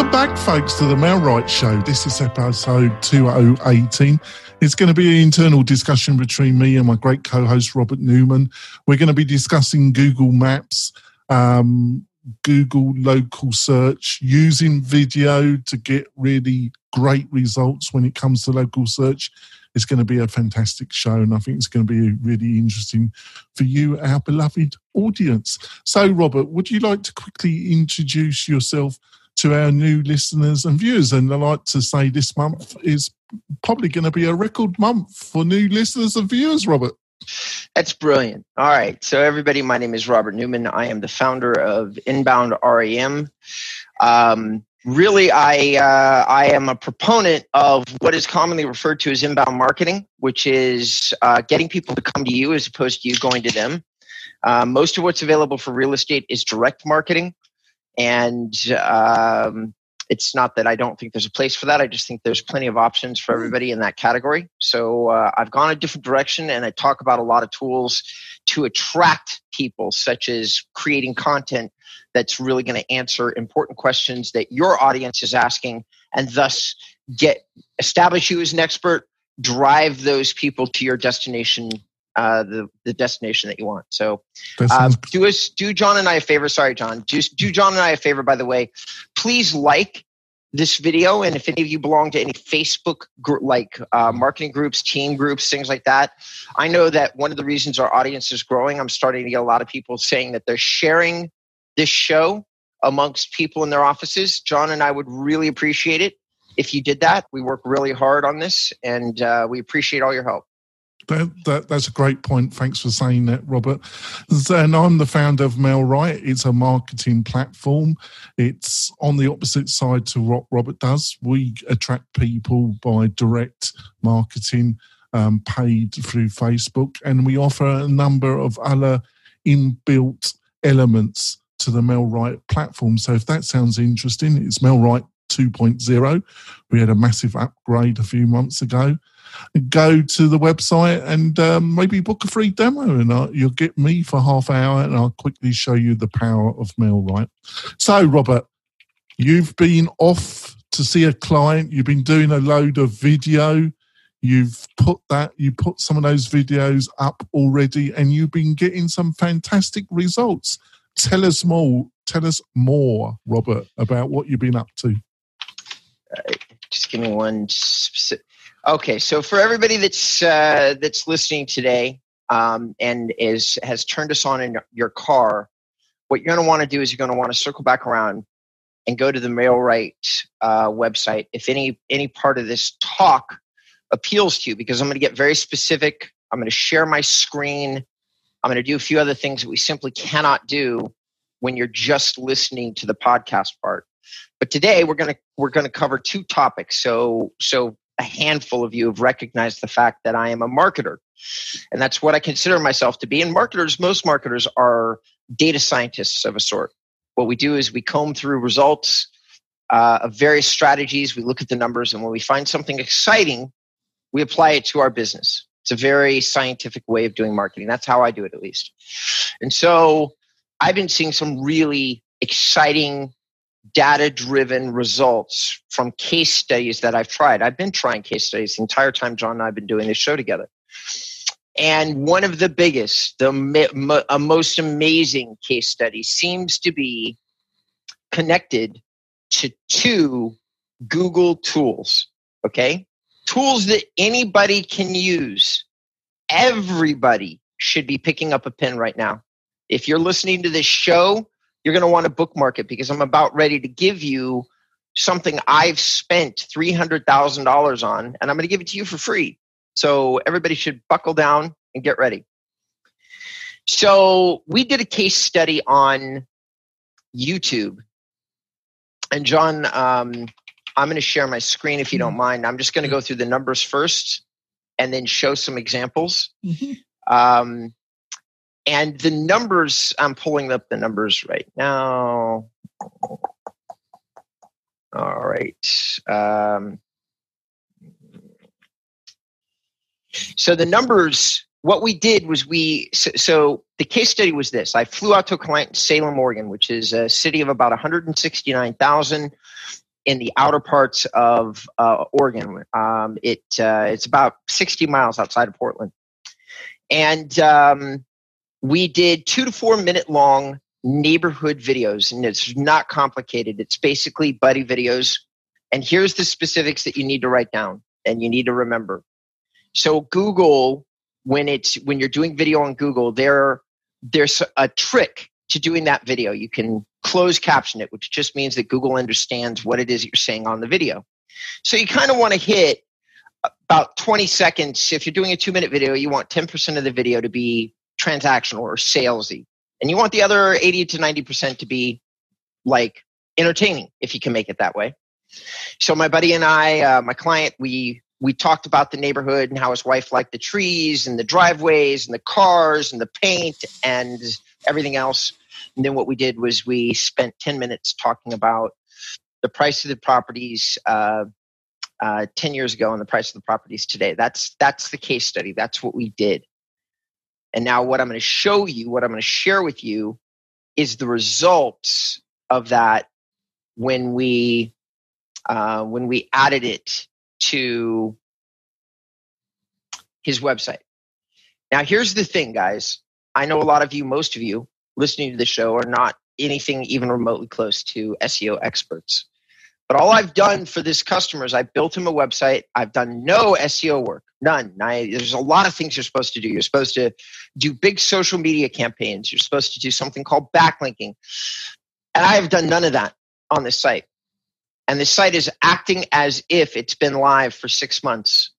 Welcome back, folks, to the MailRight Show. This is episode 2018. It's going to be an internal discussion between me and my great co host, Robert Newman. We're going to be discussing Google Maps, um, Google local search, using video to get really great results when it comes to local search. It's going to be a fantastic show, and I think it's going to be really interesting for you, our beloved audience. So, Robert, would you like to quickly introduce yourself to our new listeners and viewers? And I like to say this month is probably going to be a record month for new listeners and viewers, Robert. That's brilliant. All right. So, everybody, my name is Robert Newman. I am the founder of Inbound REM. Um, really, I, uh, I am a proponent of what is commonly referred to as inbound marketing, which is uh, getting people to come to you as opposed to you going to them. Uh, most of what's available for real estate is direct marketing. And um, it's not that I don't think there's a place for that. I just think there's plenty of options for everybody in that category. So uh, I've gone a different direction and I talk about a lot of tools to attract people, such as creating content that's really going to answer important questions that your audience is asking and thus get establish you as an expert, drive those people to your destination uh, the the destination that you want. So, uh, do us do John and I a favor. Sorry, John. Just do John and I a favor. By the way, please like this video, and if any of you belong to any Facebook group, like uh, marketing groups, team groups, things like that, I know that one of the reasons our audience is growing. I'm starting to get a lot of people saying that they're sharing this show amongst people in their offices. John and I would really appreciate it if you did that. We work really hard on this, and uh, we appreciate all your help. That, that, that's a great point. Thanks for saying that, Robert. And I'm the founder of MailRight. It's a marketing platform. It's on the opposite side to what Robert does. We attract people by direct marketing, um, paid through Facebook, and we offer a number of other inbuilt elements to the MailRight platform. So if that sounds interesting, it's MailRight 2.0. We had a massive upgrade a few months ago go to the website and um, maybe book a free demo and uh, you'll get me for half an hour and I'll quickly show you the power of MailRight. So, Robert, you've been off to see a client, you've been doing a load of video, you've put that, you put some of those videos up already and you've been getting some fantastic results. Tell us more, tell us more, Robert, about what you've been up to. Uh, just give me one specific Okay, so for everybody that's uh, that's listening today um, and is has turned us on in your car, what you're going to want to do is you're going to want to circle back around and go to the MailRight uh, website if any any part of this talk appeals to you, because I'm going to get very specific. I'm going to share my screen. I'm going to do a few other things that we simply cannot do when you're just listening to the podcast part. But today we're going to we're going to cover two topics. So so a handful of you have recognized the fact that I am a marketer. And that's what I consider myself to be. And marketers, most marketers are data scientists of a sort. What we do is we comb through results uh, of various strategies, we look at the numbers, and when we find something exciting, we apply it to our business. It's a very scientific way of doing marketing. That's how I do it, at least. And so I've been seeing some really exciting data driven results from case studies that I've tried. I've been trying case studies the entire time John and I have been doing this show together. And one of the biggest, the a most amazing case study seems to be connected to two Google tools. Okay. Tools that anybody can use. Everybody should be picking up a pen right now. If you're listening to this show, you're going to want to bookmark it because I'm about ready to give you something I've spent $300,000 on, and I'm going to give it to you for free. So everybody should buckle down and get ready. So we did a case study on YouTube. And John, um, I'm going to share my screen if you don't mm-hmm. mind. I'm just going to go through the numbers first and then show some examples. Mm-hmm. Um, and the numbers, I'm pulling up the numbers right now. All right. Um, so the numbers, what we did was we, so, so, the case study was this. I flew out to a client in Salem, Oregon, which is a city of about 169,000. in the outer parts of uh, Oregon. Um, it uh, it's about 60 miles outside of Portland, and um, we did two to four minute long neighborhood videos, and it's not complicated. It's basically buddy videos. And here's the specifics that you need to write down and you need to remember. So Google, when it's when you're doing video on Google, there there's a trick to doing that video. You can close caption it, which just means that Google understands what it is you're saying on the video. So you kind of want to hit about 20 seconds. If you're doing a two minute video, you want 10% of the video to be transactional or salesy. And you want the other 80 to 90% to be like entertaining, if you can make it that way. So my buddy and I, uh, my client, we we talked about the neighborhood and how his wife liked the trees and the driveways and the cars and the paint and everything else. And then what we did was we spent 10 minutes talking about the price of the properties uh, uh, 10 years ago and the price of the properties today. That's, that's the case study. That's what we did. And now what I'm going to show you, what I'm going to share with you is the results of that when we uh, when we added it to his website. Now, here's the thing, guys. I know a lot of you, most of you listening to the show, are not anything even remotely close to SEO experts. But all I've done for this customer is I built him a website. I've done no SEO work, none. I, there's a lot of things you're supposed to do. You're supposed to do big social media campaigns. You're supposed to do something called backlinking. And I have done none of that on this site. And the site is acting as if it's been live for six months.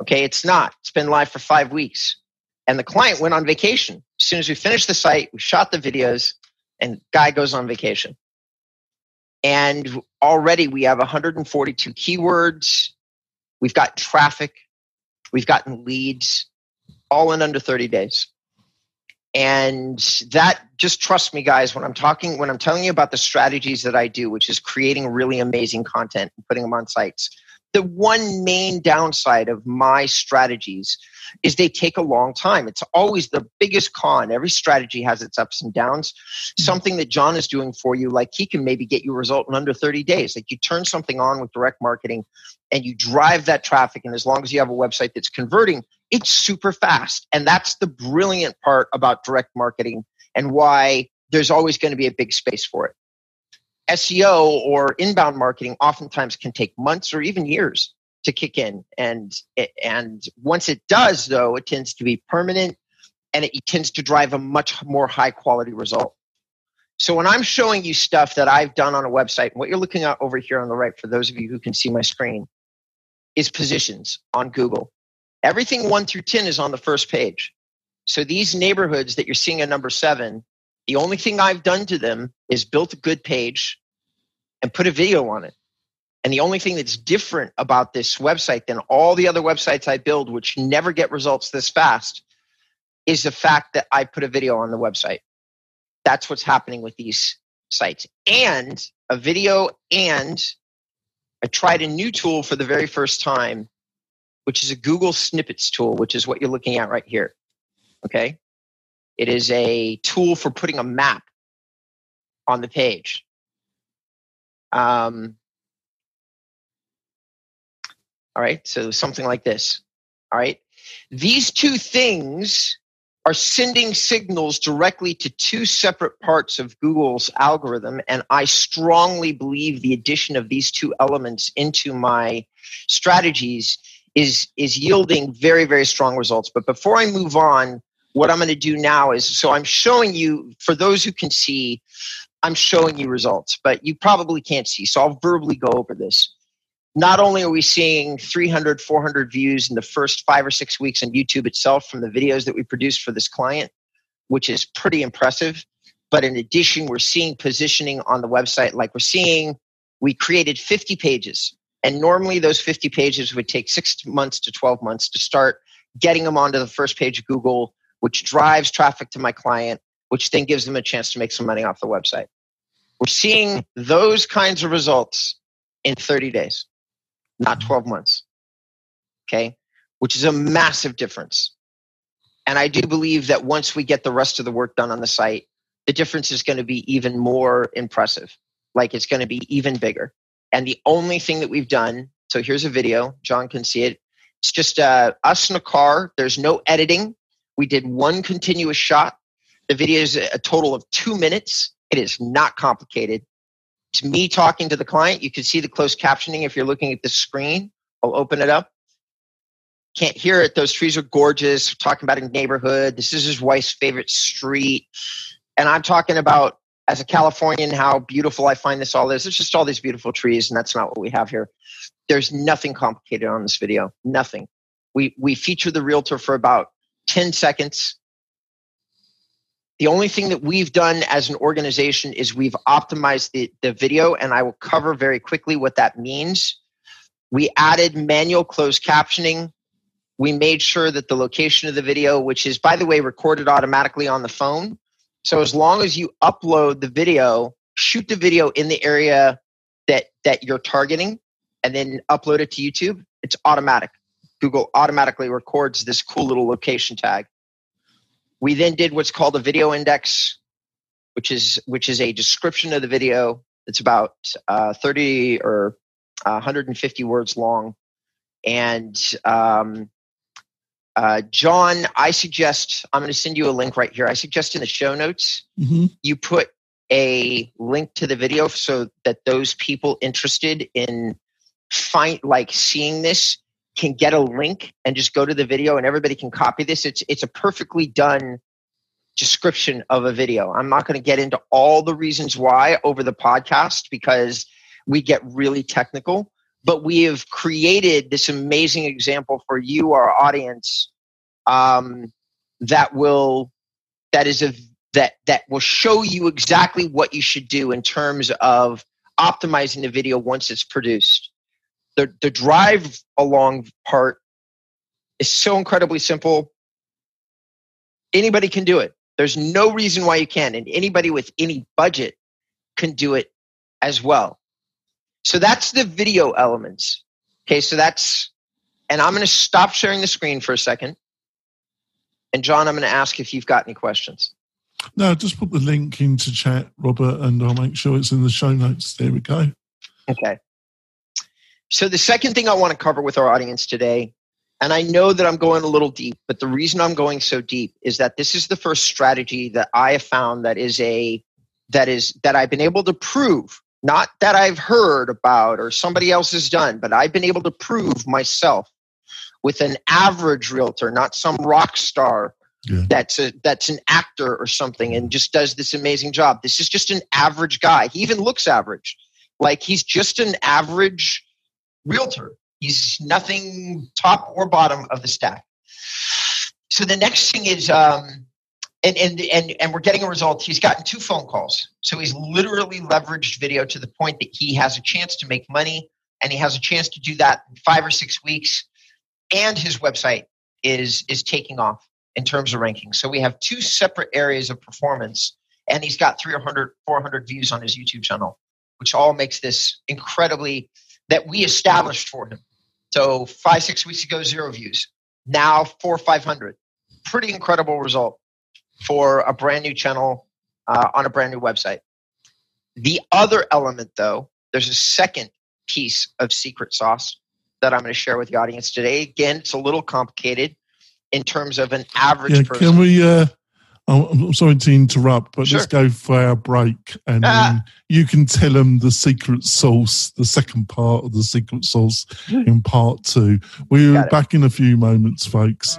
Okay, it's not. It's been live for five weeks. And the client went on vacation. As soon as we finished the site, we shot the videos, and guy goes on vacation. And already we have 142 keywords. We've got traffic. We've gotten leads all in under 30 days. And that just trust me, guys, when I'm talking, when I'm telling you about the strategies that I do, which is creating really amazing content and putting them on sites, the one main downside of my strategies is they take a long time. It's always the biggest con. Every strategy has its ups and downs. Mm-hmm. Something that John is doing for you, like he can maybe get you a result in under 30 days. Like you turn something on with direct marketing and you drive that traffic. And as long as you have a website that's converting, it's super fast. And that's the brilliant part about direct marketing and why there's always going to be a big space for it. SEO or inbound marketing oftentimes can take months or even years to kick in. And, and once it does, though, it tends to be permanent and it tends to drive a much more high quality result. So when I'm showing you stuff that I've done on a website, what you're looking at over here on the right, for those of you who can see my screen, is positions on Google. Everything one through 10 is on the first page. So these neighborhoods that you're seeing at number seven, the only thing I've done to them is built a good page and put a video on it. And the only thing that's different about this website than all the other websites I build, which never get results this fast, is the fact that I put a video on the website. That's what's happening with these sites. And a video, and I tried a new tool for the very first time, which is a Google Snippets tool, which is what you're looking at right here. Okay. It is a tool for putting a map on the page. Um, all right. So something like this. All right. These two things are sending signals directly to two separate parts of Google's algorithm. And I strongly believe the addition of these two elements into my strategies is, is yielding very, very strong results. But before I move on, what I'm going to do now is so I'm showing you, for those who can see, I'm showing you results, but you probably can't see. So I'll verbally go over this. Not only are we seeing 300, 400 views in the first five or six weeks on YouTube itself from the videos that we produced for this client, which is pretty impressive. But in addition, we're seeing positioning on the website like we're seeing, we created 50 pages. And normally those 50 pages would take six months to 12 months to start getting them onto the first page of Google, which drives traffic to my client, which then gives them a chance to make some money off the website. We're seeing those kinds of results in 30 days, not 12 months. Okay. Which is a massive difference. And I do believe that once we get the rest of the work done on the site, the difference is going to be even more impressive. Like it's going to be even bigger. And the only thing that we've done, so here's a video, John can see it. It's just uh, us in a car. There's no editing. We did one continuous shot. The video is a total of two minutes. It is not complicated. It's me talking to the client. You can see the closed captioning if you're looking at the screen. I'll open it up. Can't hear it. Those trees are gorgeous. talking about a neighborhood. This is his wife's favorite street. And I'm talking about, as a Californian, how beautiful I find this all is. It's just all these beautiful trees, and that's not what we have here. There's nothing complicated on this video. Nothing. We, we feature the realtor for about 10 seconds. The only thing that we've done as an organization is we've optimized the, the video, and I will cover very quickly what that means. We added manual closed captioning. We made sure that the location of the video, which is, by the way, recorded automatically on the phone. So as long as you upload the video, shoot the video in the area that, that you're targeting, and then upload it to YouTube, it's automatic. Google automatically records this cool little location tag. We then did what's called a video index, which is which is a description of the video. It's about uh, 30 or uh, 150 words long. And um, uh, John, I suggest I'm going to send you a link right here. I suggest in the show notes mm-hmm. you put a link to the video so that those people interested in find like seeing this can get a link and just go to the video and everybody can copy this. It's it's a perfectly done description of a video. I'm not going to get into all the reasons why over the podcast because we get really technical, but we have created this amazing example for you, our audience, um, that will that is a that that will show you exactly what you should do in terms of optimizing the video once it's produced the the drive along part is so incredibly simple. Anybody can do it. There's no reason why you can't, and anybody with any budget can do it as well. So that's the video elements. Okay, so that's, and I'm going to stop sharing the screen for a second. And John, I'm going to ask if you've got any questions. No, just put the link into chat, Robert, and I'll make sure it's in the show notes. There we go. Okay. So, the second thing I want to cover with our audience today, and I know that I'm going a little deep, but the reason I'm going so deep is that this is the first strategy that I have found that is a that is that I've been able to prove, not that I've heard about or somebody else has done, but I've been able to prove myself with an average realtor, not some rock star yeah. that's a that's an actor or something and just does this amazing job. This is just an average guy. He even looks average. Like he's just an average realtor. He's nothing top or bottom of the stack. So the next thing is, um, and, and, and, and we're getting a result. He's gotten two phone calls. So he's literally leveraged video to the point that he has a chance to make money and he has a chance to do that in five or six weeks. And his website is, is taking off in terms of ranking. So we have two separate areas of performance and he's got 300, 400 views on his YouTube channel, which all makes this incredibly that we established for him. So five, six weeks ago, zero views. Now four, 500. Pretty incredible result for a brand new channel uh, on a brand new website. The other element, though, there's a second piece of secret sauce that I'm going to share with the audience today. Again, it's a little complicated in terms of an average yeah, person. Can we uh, I'm sorry to interrupt, but sure. let's go for our break, and ah. you can tell them the secret sauce, the second part of the secret sauce in part two. We're back in a few moments, folks.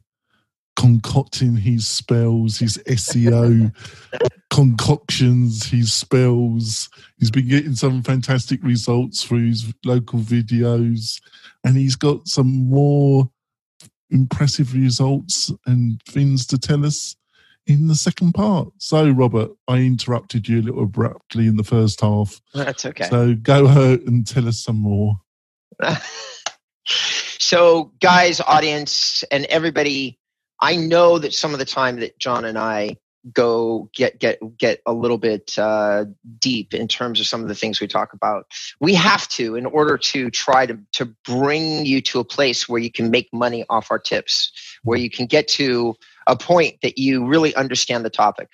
concocting his spells, his SEO concoctions, his spells. He's been getting some fantastic results through his local videos, and he's got some more impressive results and things to tell us in the second part. So, Robert, I interrupted you a little abruptly in the first half. That's okay. So, go ahead and tell us some more. so, guys, audience, and everybody, I know that some of the time that John and I go get get get a little bit uh, deep in terms of some of the things we talk about. We have to in order to try to to bring you to a place where you can make money off our tips, where you can get to a point that you really understand the topic.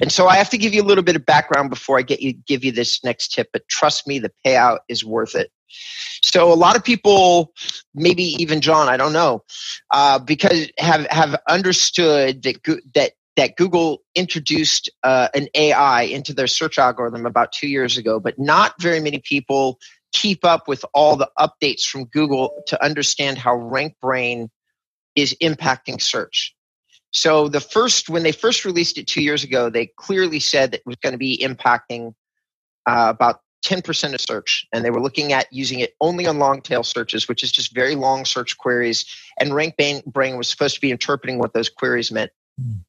And so I have to give you a little bit of background before I get you give you this next tip. But trust me, the payout is worth it. So a lot of people, maybe even John, I don't know, uh, because have have understood that that that Google introduced uh, an AI into their search algorithm about two years ago, but not very many people keep up with all the updates from Google to understand how RankBrain is impacting search. So the first, when they first released it two years ago, they clearly said that it was going to be impacting uh, about 10% of search. And they were looking at using it only on long tail searches, which is just very long search queries. And RankBrain was supposed to be interpreting what those queries meant. Mm.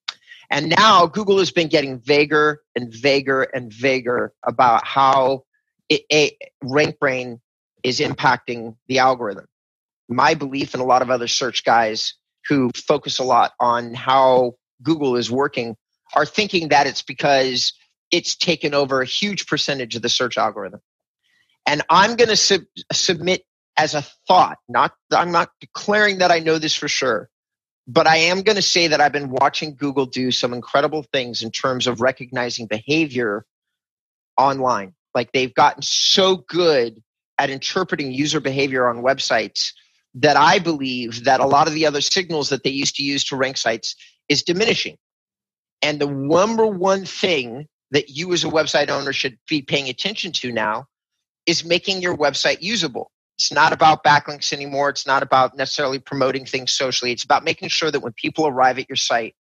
And now Google has been getting vaguer and vaguer and vaguer about how it, a, RankBrain is impacting the algorithm. My belief and a lot of other search guys who focus a lot on how Google is working are thinking that it's because it's taken over a huge percentage of the search algorithm. And I'm going to sub- submit as a thought, not I'm not declaring that I know this for sure, but I am going to say that I've been watching Google do some incredible things in terms of recognizing behavior online. Like they've gotten so good at interpreting user behavior on websites that I believe that a lot of the other signals that they used to use to rank sites is diminishing. And the number one thing that you as a website owner should be paying attention to now is making your website usable. It's not about backlinks anymore. It's not about necessarily promoting things socially. It's about making sure that when people arrive at your site,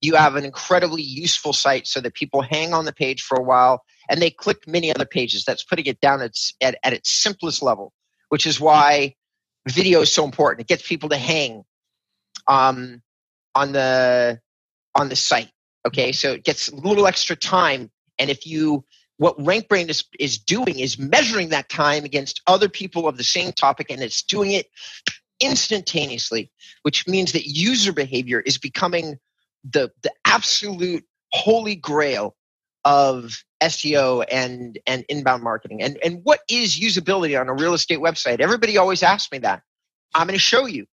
you have an incredibly useful site so that people hang on the page for a while and they click many other pages. That's putting it down at, at, at its simplest level, which is why video is so important. It gets people to hang um, on the on the site. Okay, so it gets a little extra time. And if you what RankBrain is, is doing is measuring that time against other people of the same topic, and it's doing it instantaneously, which means that user behavior is becoming the, the absolute holy grail of SEO and, and inbound marketing. And, and what is usability on a real estate website? Everybody always asks me that. I'm going to show you.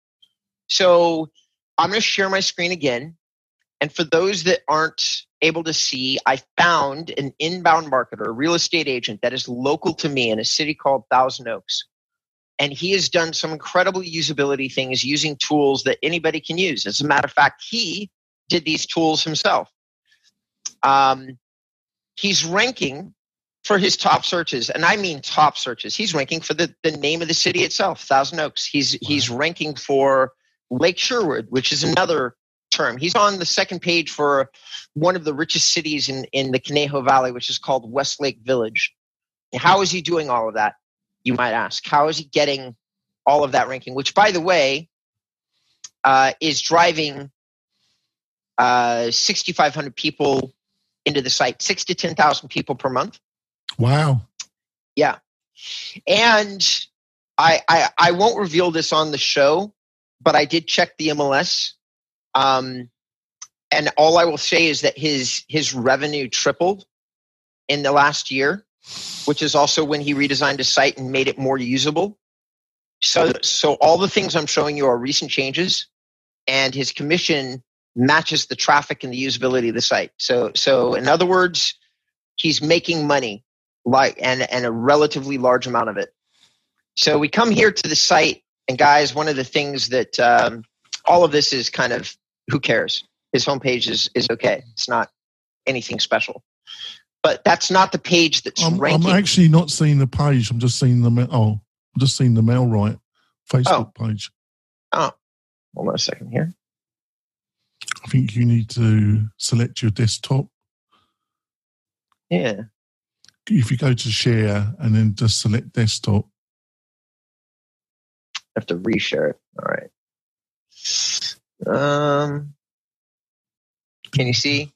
So I'm going to share my screen again. And for those that aren't able to see, I found an inbound marketer, a real estate agent that is local to me in a city called Thousand Oaks. And he has done some incredible usability things using tools that anybody can use. As a matter of fact, he did these tools himself. Um, he's ranking for his top searches, and I mean top searches. He's ranking for the, the name of the city itself, Thousand Oaks. He's he's ranking for Lake Sherwood, which is another term. He's on the second page for one of the richest cities in, in the Conejo Valley, which is called Westlake Village. How is he doing all of that? You might ask. How is he getting all of that ranking? Which, by the way, uh, is driving uh, 6,500 people into the site, six to 10,000 people per month. Wow. Yeah. And I, I, I won't reveal this on the show, but I did check the MLS um, and all I will say is that his his revenue tripled in the last year, which is also when he redesigned his site and made it more usable. So so all the things I'm showing you are recent changes, and his commission matches the traffic and the usability of the site. So so in other words, he's making money like and and a relatively large amount of it. So we come here to the site, and guys, one of the things that um, all of this is kind of who cares? His homepage is is okay. It's not anything special. But that's not the page that's I'm, ranking. I'm actually not seeing the page. I'm just seeing the oh, I'm just seeing the MailRight Facebook oh. page. Oh, hold on a second here. I think you need to select your desktop. Yeah. If you go to share and then just select desktop. I have to reshare it. All right. Um, can you see?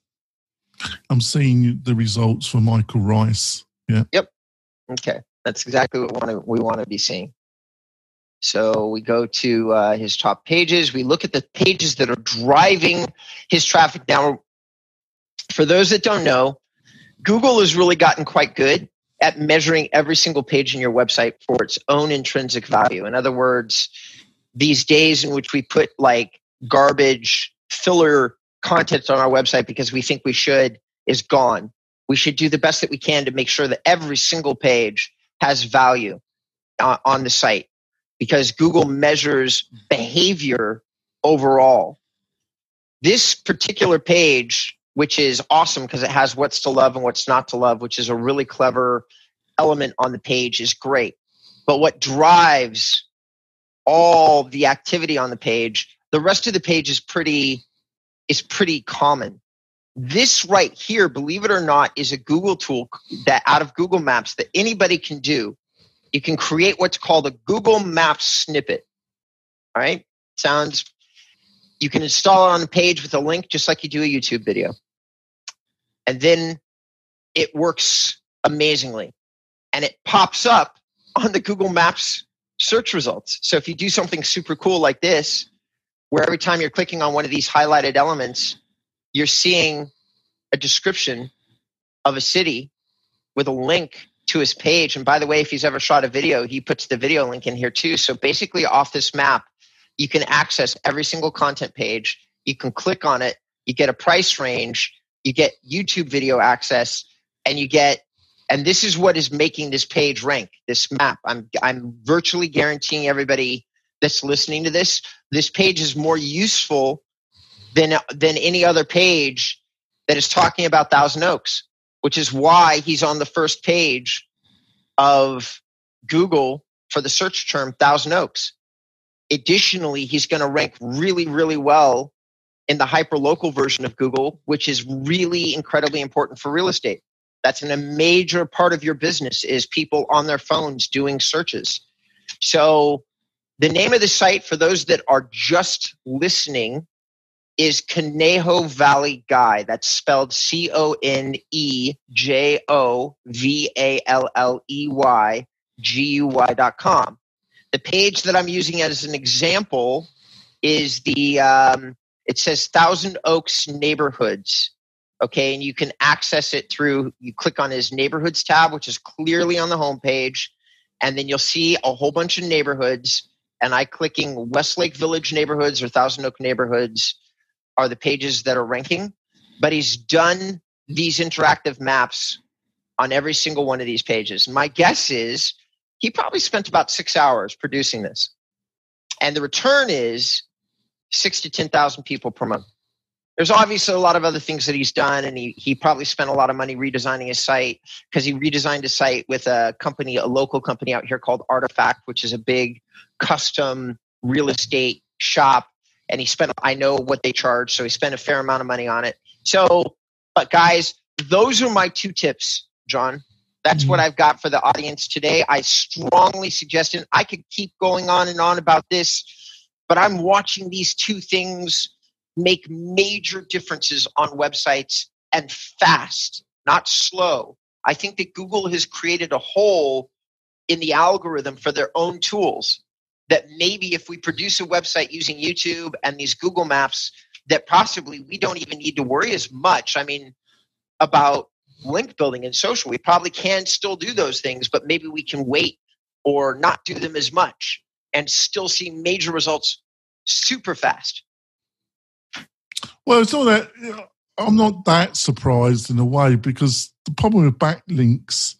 I'm seeing the results for Michael Rice. Yeah. Yep. Okay. That's exactly what we want to, we want to be seeing. So we go to uh, his top pages. We look at the pages that are driving his traffic. Now, for those that don't know, Google has really gotten quite good at measuring every single page in your website for its own intrinsic value. In other words, these days in which we put like garbage filler content on our website because we think we should is gone. We should do the best that we can to make sure that every single page has value uh, on the site because Google measures behavior overall. This particular page, which is awesome because it has what's to love and what's not to love, which is a really clever element on the page, is great. But what drives all the activity on the page, the rest of the page is pretty is pretty common. This right here, believe it or not, is a Google tool that out of Google Maps that anybody can do you can create what's called a Google Maps snippet. All right. Sounds, you can install it on a page with a link, just like you do a YouTube video. And then it works amazingly. And it pops up on the Google Maps search results. So if you do something super cool like this, where every time you're clicking on one of these highlighted elements, you're seeing a description of a city with a link to his page. And by the way, if he's ever shot a video, he puts the video link in here too. So basically, off this map, you can access every single content page. You can click on it. You get a price range. You get YouTube video access, and you get. And this is what is making this page rank. This map. I'm I'm virtually guaranteeing everybody that's listening to this, this page is more useful than than any other page that is talking about Thousand Oaks which is why he's on the first page of Google for the search term Thousand Oaks. Additionally, he's going to rank really, really well in the hyperlocal version of Google, which is really incredibly important for real estate. That's an, a major part of your business is people on their phones doing searches. So the name of the site for those that are just listening is Conejo Valley Guy. That's spelled C O N E J O V A L L E Y G U Y dot com. The page that I'm using as an example is the, um, it says Thousand Oaks Neighborhoods. Okay, and you can access it through, you click on his neighborhoods tab, which is clearly on the homepage, and then you'll see a whole bunch of neighborhoods. And I clicking Westlake Village neighborhoods or Thousand Oak neighborhoods are the pages that are ranking, but he's done these interactive maps on every single one of these pages. My guess is he probably spent about six hours producing this. And the return is six to 10,000 people per month. There's obviously a lot of other things that he's done, and he, he probably spent a lot of money redesigning his site because he redesigned his site with a company, a local company out here called Artifact, which is a big custom real estate shop and he spent i know what they charge so he spent a fair amount of money on it. So but guys those are my two tips john. That's mm-hmm. what i've got for the audience today. I strongly suggest it i could keep going on and on about this but i'm watching these two things make major differences on websites and fast not slow. I think that google has created a hole in the algorithm for their own tools that maybe if we produce a website using YouTube and these Google Maps, that possibly we don't even need to worry as much. I mean, about link building and social. We probably can still do those things, but maybe we can wait or not do them as much and still see major results super fast. Well, it's not that I'm not that surprised in a way because the problem with backlinks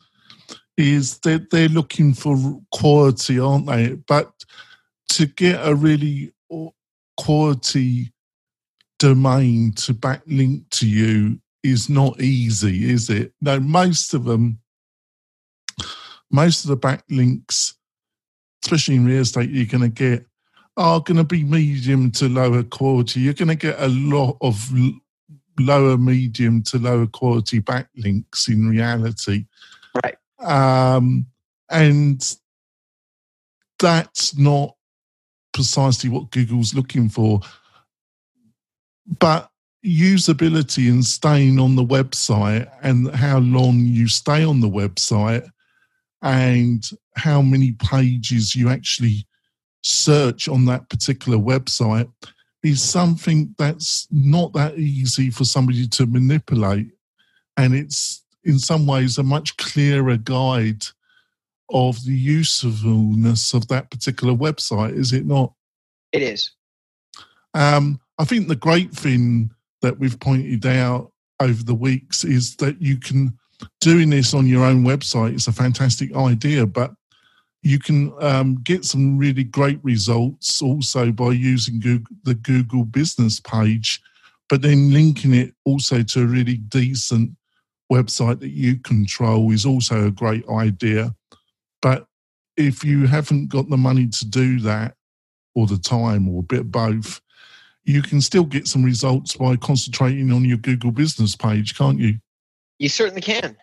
is that they're looking for quality, aren't they? But to get a really quality domain to backlink to you is not easy, is it? No, most of them, most of the backlinks, especially in real estate, you're going to get are going to be medium to lower quality. You're going to get a lot of lower, medium to lower quality backlinks in reality. Right. Um, and that's not precisely what Google's looking for. But usability and staying on the website and how long you stay on the website and how many pages you actually search on that particular website is something that's not that easy for somebody to manipulate. And it's in some ways a much clearer guide of the usefulness of that particular website, is it not? It is. Um, I think the great thing that we've pointed out over the weeks is that you can doing this on your own website is a fantastic idea, but you can um, get some really great results also by using Google, the Google business page, but then linking it also to a really decent website that you control is also a great idea. But if you haven't got the money to do that, or the time, or a bit of both, you can still get some results by concentrating on your Google business page, can't you? You certainly can.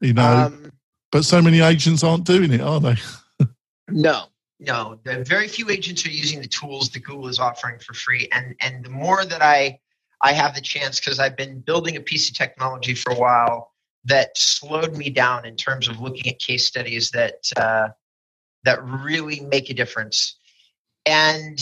You know, um, but so many agents aren't doing it, are they? no, no. The very few agents are using the tools that Google is offering for free, and and the more that I I have the chance because I've been building a piece of technology for a while that slowed me down in terms of looking at case studies that uh, that really make a difference. And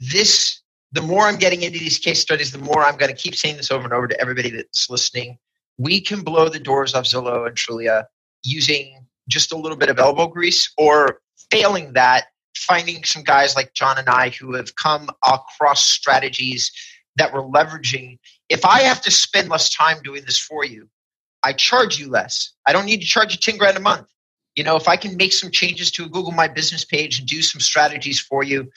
this, the more I'm getting into these case studies, the more I'm going to keep saying this over and over to everybody that's listening. We can blow the doors off Zillow and Trulia using just a little bit of elbow grease or failing that finding some guys like john and i who have come across strategies that we're leveraging if i have to spend less time doing this for you i charge you less i don't need to charge you 10 grand a month you know if i can make some changes to a google my business page and do some strategies for you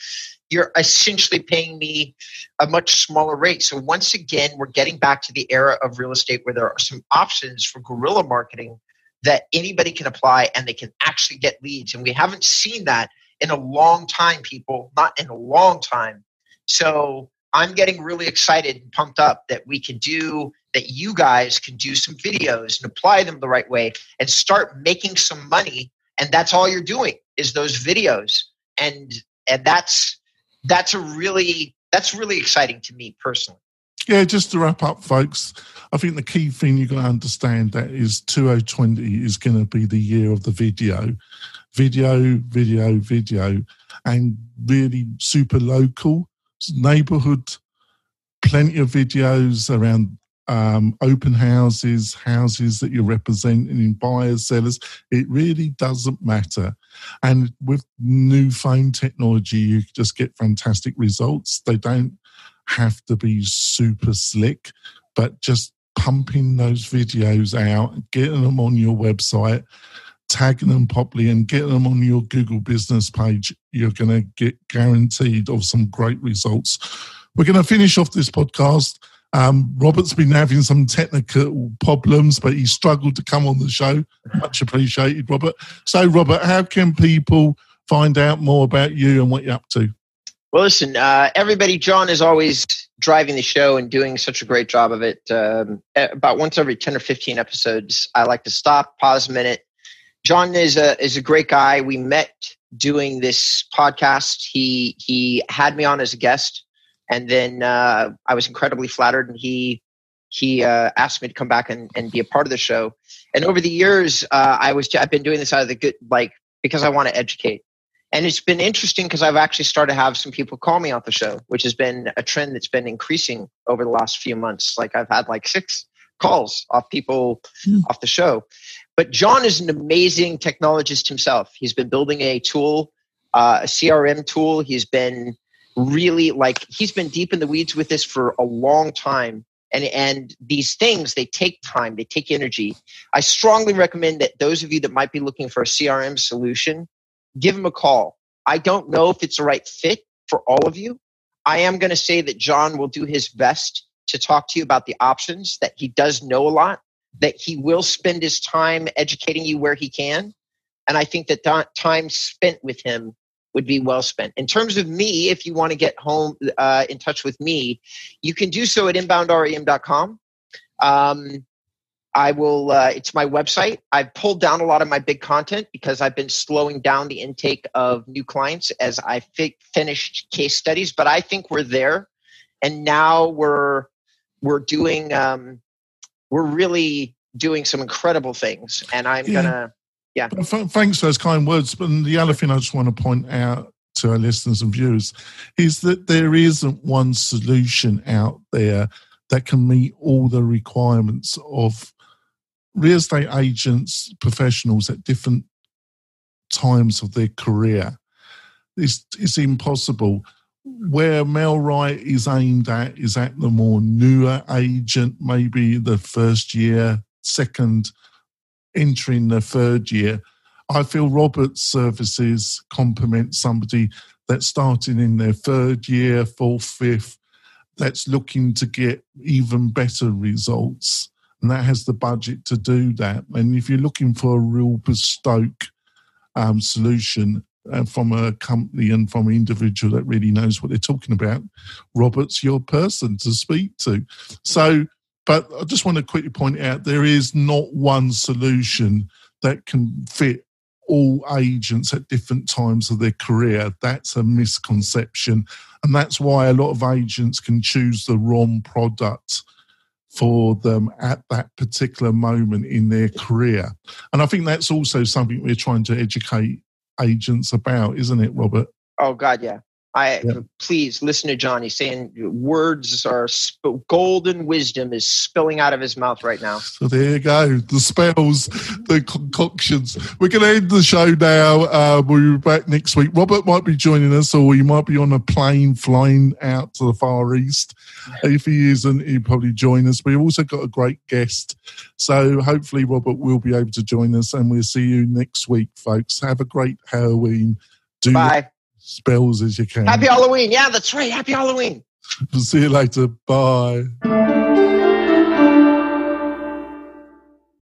you're essentially paying me a much smaller rate so once again we're getting back to the era of real estate where there are some options for guerrilla marketing that anybody can apply and they can actually get leads. And we haven't seen that in a long time, people, not in a long time. So I'm getting really excited and pumped up that we can do that you guys can do some videos and apply them the right way and start making some money. And that's all you're doing is those videos. And and that's that's a really that's really exciting to me personally. Yeah, just to wrap up, folks, I think the key thing you've got to understand that is 2020 is going to be the year of the video. Video, video, video, and really super local, neighborhood, plenty of videos around um, open houses, houses that you're representing, in buyers, sellers. It really doesn't matter. And with new phone technology, you just get fantastic results. They don't have to be super slick, but just pumping those videos out, getting them on your website, tagging them properly, and getting them on your Google business page, you're going to get guaranteed of some great results. We're going to finish off this podcast. Um, Robert's been having some technical problems, but he struggled to come on the show. Much appreciated, Robert. So, Robert, how can people find out more about you and what you're up to? Well, listen, uh, everybody, John is always driving the show and doing such a great job of it. Um, about once every 10 or 15 episodes, I like to stop, pause a minute. John is a, is a great guy. We met doing this podcast. He, he had me on as a guest and then uh, I was incredibly flattered and he, he uh, asked me to come back and, and be a part of the show. And over the years, uh, I was, I've been doing this out of the good, like, because I want to educate and it's been interesting because I've actually started to have some people call me off the show, which has been a trend that's been increasing over the last few months. Like I've had like six calls off people mm. off the show. But John is an amazing technologist himself. He's been building a tool, uh, a CRM tool. He's been really like he's been deep in the weeds with this for a long time. And and these things they take time, they take energy. I strongly recommend that those of you that might be looking for a CRM solution give him a call. I don't know if it's the right fit for all of you. I am going to say that John will do his best to talk to you about the options, that he does know a lot, that he will spend his time educating you where he can. And I think that time spent with him would be well spent. In terms of me, if you want to get home uh, in touch with me, you can do so at inboundrem.com. Um, I will, uh, it's my website. I've pulled down a lot of my big content because I've been slowing down the intake of new clients as I fi- finished case studies, but I think we're there. And now we're, we're doing, um, we're really doing some incredible things. And I'm yeah. going to, yeah. Thanks for those kind words. But the other thing I just want to point out to our listeners and viewers is that there isn't one solution out there that can meet all the requirements of real estate agents, professionals at different times of their career. It's, it's impossible. Where MailRight is aimed at is at the more newer agent, maybe the first year, second, entering the third year. I feel Robert's services complement somebody that's starting in their third year, fourth, fifth, that's looking to get even better results. And that has the budget to do that. And if you're looking for a real bespoke um, solution uh, from a company and from an individual that really knows what they're talking about, Robert's your person to speak to. So, but I just want to quickly point out there is not one solution that can fit all agents at different times of their career. That's a misconception. And that's why a lot of agents can choose the wrong product for them at that particular moment in their career. And I think that's also something we're trying to educate agents about, isn't it, Robert? Oh, God, yeah. I please listen to Johnny saying words are sp- golden wisdom is spilling out of his mouth right now. So there you go, the spells, the concoctions. We're going to end the show now. Uh, we'll be back next week. Robert might be joining us, or he might be on a plane flying out to the far east. If he isn't, he'll probably join us. We've also got a great guest, so hopefully Robert will be able to join us, and we'll see you next week, folks. Have a great Halloween. Do Bye spells as you can. Happy Halloween. Yeah, that's right. Happy Halloween. See you later. Bye.